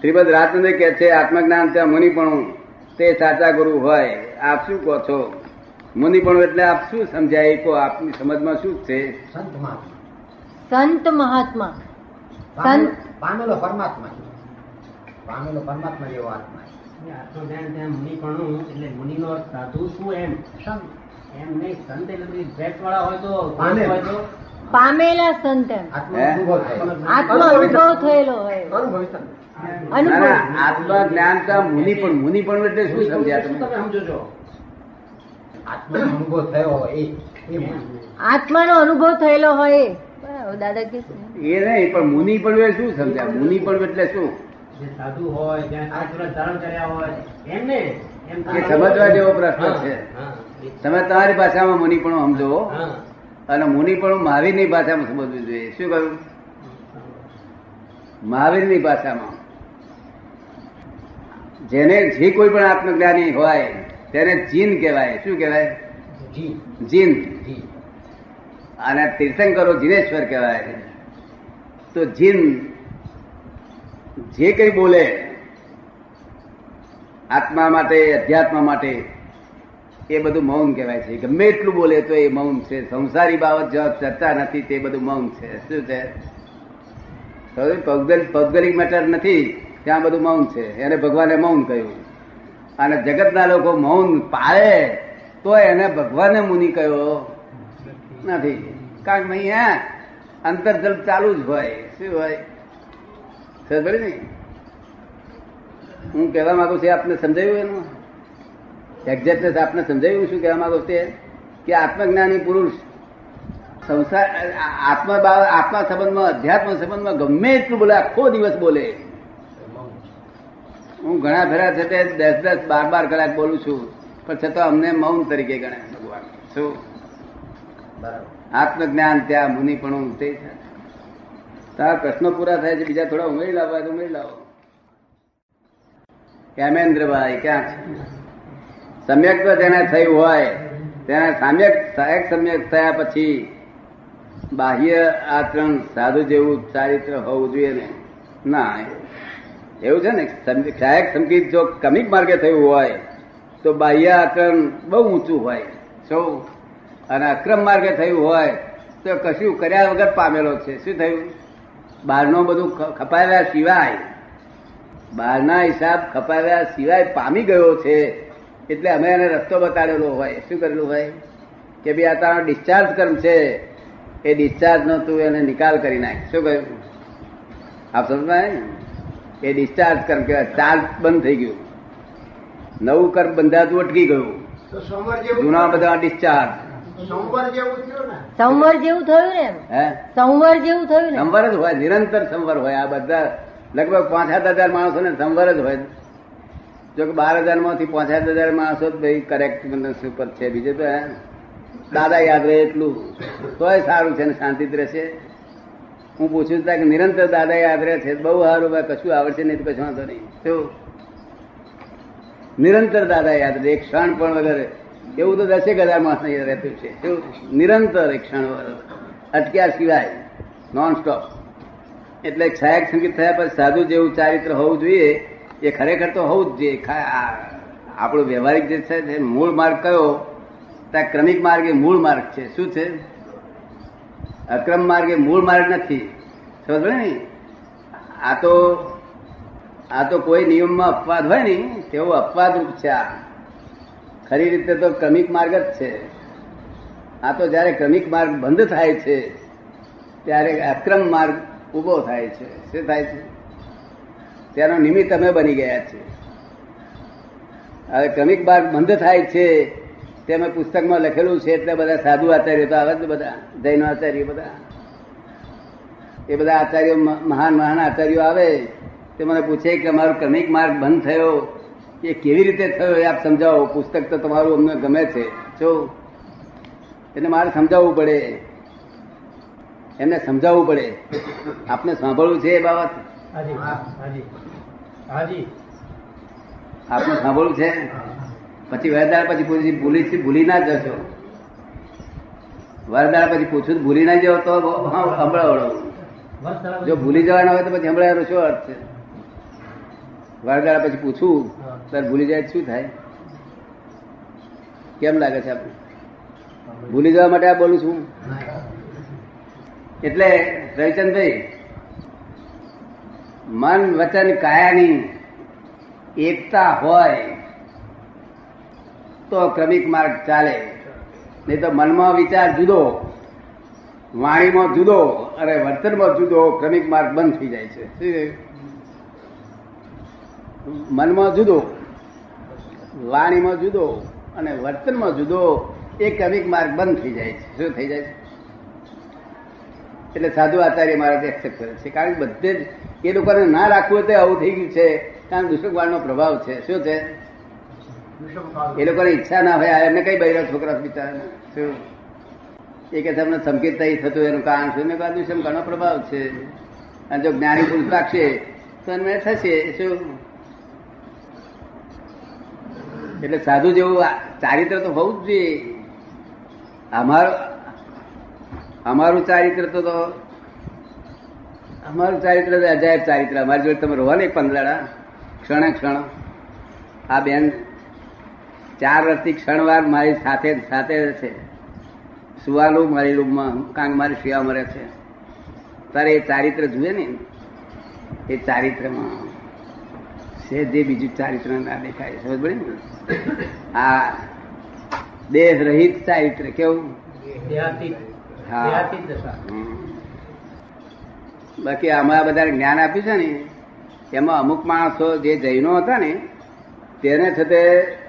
શ્રીમદ રાજચંદ્ર કે છે આત્મજ્ઞાન છે મુનિપણું તે સાચા ગુરુ હોય. આપ શું કહો છો? મુનિપણું એટલે આપ શું સમજાય? કહો આપની સમજમાં શું છે? સંત મહાત્મા. સંત મહાત્મા. સંત પામેલો પરમાત્મા પામેલો પરમાત્મા જેવો આત્મા આત્મજ્ઞાન ત્યાં મુનિપણું એટલે મુનિનો સાધુ શું એમ? સંત. એમ નહીં સંત એટલે બધી વાળા હોય તો હોય તો. પામેલા સંત આત્મ અનુભવ થયેલો હોય. અનુભવી સંત. ના જ્ઞાન ના મુનિ પણ મુનિ પણ એટલે શું સમજ્યા તમે? તમે સમજો છો આત્માનો અનુભવ થયો હોય એ એ આત્માનો અનુભવ થયેલો હોય એ. બરાબર દાદા કે એ નહીં પણ મુનિપણું એ શું સમજ્યા? મુનિપણું એટલે શું? સાધુ હોય જ્યાં સાત વર્ષ ધારણ કર્યા હોય એમ એ સમજવા જેવો પ્રશ્ન છે. તમે તમારી ભાષામાં મુનિ પણ સમજો. હા. અને મુનિપણું મહાવીરની ભાષામાં સમજવું જોઈએ. શું કહ્યું? મહાવીરની ભાષામાં. જેને જે કોઈ પણ આત્મજ્ઞાની હોય તેને જીન કહેવાય. શું કહેવાય? જીન. અને તીર્થંકરો જીનેશ્વર કહેવાય. તો જીન જે કઈ બોલે આત્મા માટે અધ્યાત્મ માટે એ બધું મૌન કહેવાય છે. ગમે એટલું બોલે તો એ મૌન છે. સંસારી બાબત જવાબ ચર્ચા નથી તે બધું મૌન છે. શું છે? પૌગલિક મેટર નથી. ત્યાં બધું મૌન છે. એને ભગવાને મૌન કહ્યું. અને જગતના લોકો મૌન પાળે તો એને ભગવાને મુનિ કહ્યો. નથી. કારણ કે અહીંયા અંતરજલ ચાલુ જ હોય. શું હોય? ખબર ને? હું કહેવા માંગુ છું આપને સમજાયું એનું? એક્ઝેક્ટનેસ આપને સમજાયું? શું કહેવા માંગુ છે? કે આત્મજ્ઞાની પુરુષ સંસાર આત્મા આત્મા સંબંધમાં, અધ્યાત્મ સંબંધમાં ગમે એટલું બોલે, આખો દિવસ બોલે. હું ઘણા ફેરા છે દસ દસ બાર બાર કલાક બોલું છું. પણ છતાં અમને મૌન તરીકે ગણે ભગવાન. શું? આત્મજ્ઞાન ત્યાં મુનિપણું તે છે. તારા પ્રશ્નો પૂરા થાય છે બીજા થોડા ઉમેરી લાવવા તો ઉમેરી લાવો. કેમેન્દ્રભાઈ ક્યાં છે? સમ્યક તો જેને થયું હોય તેને સામ્યક સહાયક સમ્યક થયા પછી બાહ્ય આચરણ સાધુ જેવું ચારિત્ર હોવું જોઈએ ને? ના એવું છે ને? ક્ષાયક સંગીત જો કમિક માર્ગે થયું હોય, તો બાહ્ય આકરણ બહુ ઊંચું હોય. સૌ અને અક્રમ માર્ગે થયું હોય, તો કશું કર્યા વગર પામેલો છે. શું થયું? બહારનું બધું ખપાવ્યા સિવાય, બહારના હિસાબ ખપાવ્યા સિવાય પામી ગયો છે. એટલે અમે એને રસ્તો બતાડેલો હોય. શું કરેલું હોય? કે ભાઈ આ તારો ડિસ્ચાર્જ કર્મ છે. એ ડિસ્ચાર્જ નો તું એને નિકાલ કરી નાખ. શું કહ્યું? આપ સમજાય? એ ડિસ્ચાર્જ કર્મ કહેવાય. ચાર્જ બંધ થઈ ગયું. નવું કર્મ બંધાતું અટકી ગયું. તો સોમવાર જેવું જૂના બધા ડિસ્ચાર્જ સોમવાર જેવું સંવર જેવું થયું ને હે? સંવર જેવું થયું ને? સંવર જ હોય નિરંતર સંવર હોય. આ બધા લગભગ પાંચ સાત હજાર માણસો ને સંવર જ હોય. જો કે બાર હજારમાંથી પાંચ સાત હજાર માણસો જ ભાઈ કરેક્ટ ઉપર છે. બીજું તો દાદા યાદ રહે એટલું. તોય સારું છે ને શાંતિ રહેશે. હું પૂછું કે નિરંતર દાદા યાદ રહે છે? બહુ સારું, ભાઈ, કશું આવડશે નહીં તો કશું વાંધો નહીં. શું નિરંતર દાદા યાદ રહે એક ક્ષણ પણ વગર એવું તો દસેક હજાર માણસ નહીં રહેતું છે. શું નિરંતર એક ક્ષણ વગર. અટક્યા સિવાય નોન સ્ટોપ એટલે છાયક સંગીત થયા પછી સાધુ જેવું ચારિત્ર હોવું જોઈએ, એ ખરેખર તો હોવું જ જોઈએ. આપણો વ્યવહારિક જે છે મૂળ માર્ગ કયો, ત્યાં ક્રમિક માર્ગ એ મૂળ માર્ગ છે. શું છે? અક્રમ માર્ગ એ મૂળ માર્ગ નથી. સમજ ને? આ તો આ તો કોઈ નિયમમાં અપવાદ હોય ને તેવો અપવાદ રૂપ છે આ. ખરી રીતે તો ક્રમિક માર્ગ જ છે. આ તો જયારે ક્રમિક માર્ગ બંધ થાય છે, ત્યારે અક્રમ માર્ગ ઊભો થાય છે. શું થાય છે? તેનો નિમિત્ત અમે બની ગયા છે હવે ક્રમિક માર્ગ બંધ થાય છે તે પુસ્તકમાં લખેલું છે એટલે બધા સાધુ આચાર્ય તો આવે જ બધા જૈન આચાર્ય બધા. એ બધા આચાર્યો મહાન મહાન આચાર્યો આવે. તે મને પૂછે કે અમારો ક્રમિક માર્ગ બંધ થયો? એ કેવી રીતે થયો એ આપ સમજાવો? પુસ્તક તો તમારું અમને ગમે છે. જો એટલે મારે સમજાવવું પડે. એમને સમજાવવું પડે. આપને સાંભળવું છે એ બાબત? આપને સાંભળવું છે? પછી વરદાર પછી પૂછી ભૂલી ભૂલી ના જશો. વરદાર પછી પૂછું ભૂલી ના જાવ તો સંભળાવડો. જો ભૂલી જવાના હોય તો પછી સંભળાવવાનો શું અર્થ છે? વરદાર પછી પૂછું ત્યારે ભૂલી જાય શું થાય? કેમ લાગે છે આપણે? ભૂલી જવા માટે આ બોલું છું. એટલે રવિચંદભાઈ મન, વચન, કાયાની એકતા હોય તો ક્રમિક માર્ગ ચાલે. નહીં તો મનમાં વિચાર જુદો વાણીમાં જુદો અને વર્તનમાં જુદો ક્રમિક માર્ગ બંધ થઈ જાય છે. મનમાં જુદો વાણીમાં જુદો અને વર્તનમાં જુદો એ ક્રમિક માર્ગ બંધ થઈ જાય છે. શું થઈ જાય છે? એટલે સાધુ આચાર્ય મારા એક્સેપ્ટ કરે છે. કારણ કે બધે જ એ લોકોને ના રાખવું તે આવું થઈ ગયું છે. કારણ દુષ્કવાળનો પ્રભાવ છે. શું છે? એ લોકોની ઈચ્છા ના હોય એમને કઈ બૈરા છોકરા બિચારા એ કે તમને સંકેત થતું એનું કારણ શું? મેં કહ્યું દુષ્કવાળનો પ્રભાવ છે. અને જો જ્ઞાની પુરુષ રાખશે તો એમને થશે. શું? એટલે સાધુ જેવું ચારિત્ર તો હોવું જ જોઈએ. અમારું અમારું ચારિત્ર તો તો અમારું ચારિત્ર અજાયબ ચારિત્ર. અમારી જોડે તમે રહો ને એક પંદરાડા ક્ષણે ક્ષણ. આ બેન ચાર વર્ષથી ક્ષણવાર મારી સાથે સાથે છે. સુવાલું મારી રૂમમાં કાંક મારી શિયા મરે છે. તારે એ ચારિત્ર જુએ ને? એ ચારિત્રમાં છે જે બીજું ચારિત્ર ના દેખાય સમજ પડે ને? આ દેહ રહિત ચારિત્ર કેવું? હા. બાકી અમારા બધા જ્ઞાન આપ્યું છે ને એમાં અમુક માણસો જે જૈનો હતા ને તેને છે તે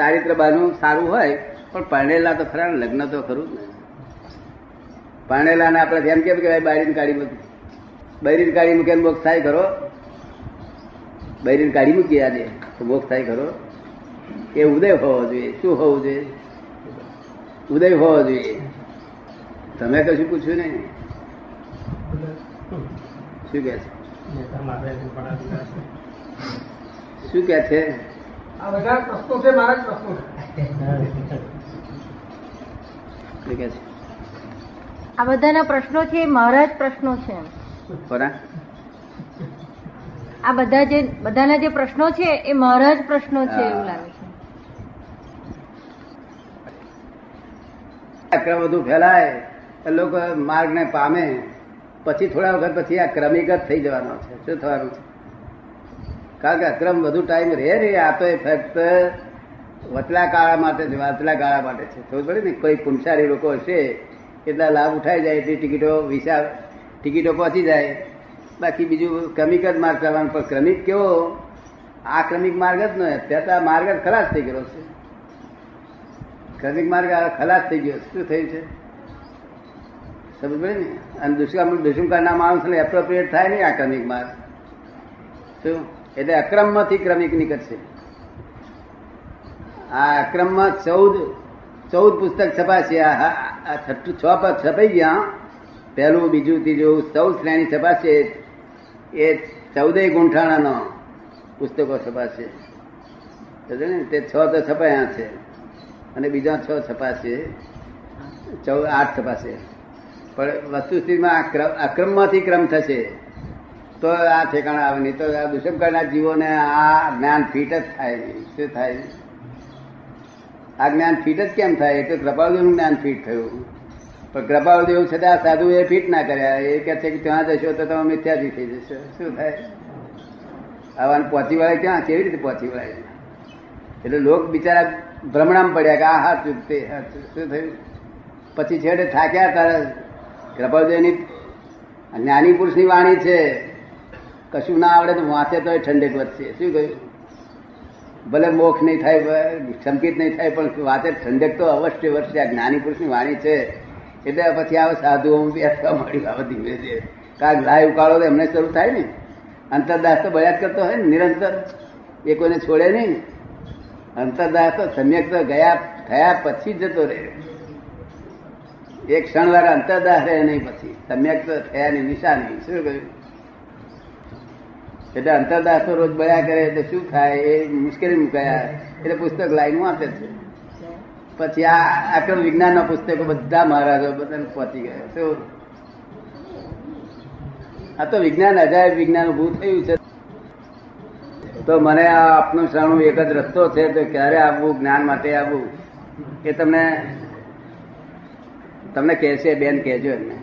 ચારિત્ર બાનું સારું હોય પણ પરણેલા તો ખરા લગ્ન તો ખરું જ ને. પરણેલા ને આપણે જેમ કેમ કહેવાય બારીને કાઢી મૂકી. બૈરીને કાઢી મૂકીને મોક્ષ થાય ખરો બૈરીને કાઢી મૂકી આજે તો મોક્ષ થાય ખરો એ ઉદય હોવો જોઈએ શું હોવું જોઈએ? ઉદય હોવો જોઈએ. તમે કશું પૂછ્યું નહીં શું કે છે? શું કે છે? આ બધા પ્રશ્નો છે મારા જ પ્રશ્નો છે. આ બધાના પ્રશ્નો છે એ મારા જ પ્રશ્નો છે. આ બધા જે બધાના જે પ્રશ્નો છે એ મારા જ પ્રશ્નો છે એવું લાગે છે. આક્રમ બધું ફેલાય તો લોકો માર્ગ ને પામે. પછી થોડા વખત પછી આ ક્રમિક જ થઈ જવાનો છે. શું થવાનું છે? કારણ કે અક્રમ વધુ ટાઈમ રહે રે આ તો એ ફક્ત વચલા કાળા માટે છે વચલા ગાળા માટે છે. ખબર પડે ને? કોઈ પુનસારી લોકો હશે, એટલા લાભ ઉઠાઈ જાય, એટલી ટિકિટો વિસા ટિકિટો પહોંચી જાય. બાકી બીજું ક્રમિક જ માર્ગ કરવાનો, પણ ક્રમિક કેવો? આ ક્રમિક માર્ગ જ ન ત્યાં આ માર્ગ જ ખલાસ થઈ ગયો છે. ક્રમિક માર્ગ ખલાસ થઈ ગયો. શું થયું છે? સમજ પડે ને? અને દુષ્કાળ દુષ્મકાળના માણસને એપ્રોપ્રિએટ થાય નહીં આ ક્રમિક માર્ગ. શું? એટલે અક્રમમાંથી ક્રમિક નીકળશે. આ અક્રમમાં ચૌદ ચૌદ પુસ્તક છપાશે આ છઠ્ઠું, છ પર છપાઈ ગયા. પહેલું, બીજું, ત્રીજું, ચૌદ શ્રેણી છપાશે. એ ચૌદય ગુંઠાણાનો પુસ્તકો છપાશે. ને? તે છ તો છપાયા છે. અને બીજા છ છપાશે. ચૌદ, આઠ છપાશે. પણ વસ્તુસ્થિતિમાં આ ક્રમ થશે. તો આ ઠેકાણા આવે. નહીં તો આ દુષ્મકાળના જીવોને આ જ્ઞાન ફીટ જ થાય. શું થાય? આ જ્ઞાન ફીટ જ કેમ થાય? એટલે કૃપાળુદેવનું જ્ઞાન ફીટ થયું. પણ કૃપાળુદેવ છતાં આ સાધુ એ ફીટ ના કર્યા. એ કહે છે કે ત્યાં જશો તો તમે મિથ્યાથી થઈ જશો. શું થાય? આવાને પહોંચી વળાય ક્યાં? કેવી રીતે પહોંચી વળાય એટલે લોક બિચારા ભ્રમણામ પડ્યા કે આ હા ચૂક હા શું થયું? પછી છેડે થાક્યા તારે કૃપાળદેવની જ્ઞાની પુરુષની વાણી છે. કશું ના આવડે તો વાંચે તો ઠંડક વધશે. શું કહ્યું? ભલે મોખ નહીં થાય સંકિત નહીં થાય, પણ વાંચે ઠંડક તો અવશ્ય વર્ષે આ જ્ઞાની પુરુષની વાણી છે. એટલે પછી આવે સાધુઓ બેસવા મળ્યું. આવે ધીમે ધીમે. કારણ લાય ઉકાળો તો એમને શરૂ થાય ને. અંતરદાસ તો બળ્યા કરતો હોય ને, નિરંતર. એ કોઈને છોડે નહીં. અંતરદાસ તો સમ્યક તો ગયા, થયા પછી જતો રહે. એક ક્ષણ વાર અંતરદાસ રહે નહીં પછી. સમ્યક તો થયાની નિશાની શું કહ્યું? એટલે અંતરદાસો રોજ બયા કરે, એટલે શું થાય એ મુશ્કેલી મુકાયા એટલે પુસ્તક લાઈન આપે છે. પછી આ આક્રમ વિજ્ઞાનના પુસ્તકો બધા મહારાજો બધા પહોંચી ગયા. તો આ તો વિજ્ઞાન, અજાયબ વિજ્ઞાન ઉભું થયું છે. તો મને આ આપનું શરણું એક જ રસ્તો છે તો ક્યારે આવવું, જ્ઞાન માટે આવવું? એ તમને તમને કહેશે, બેન કહેજો એમને.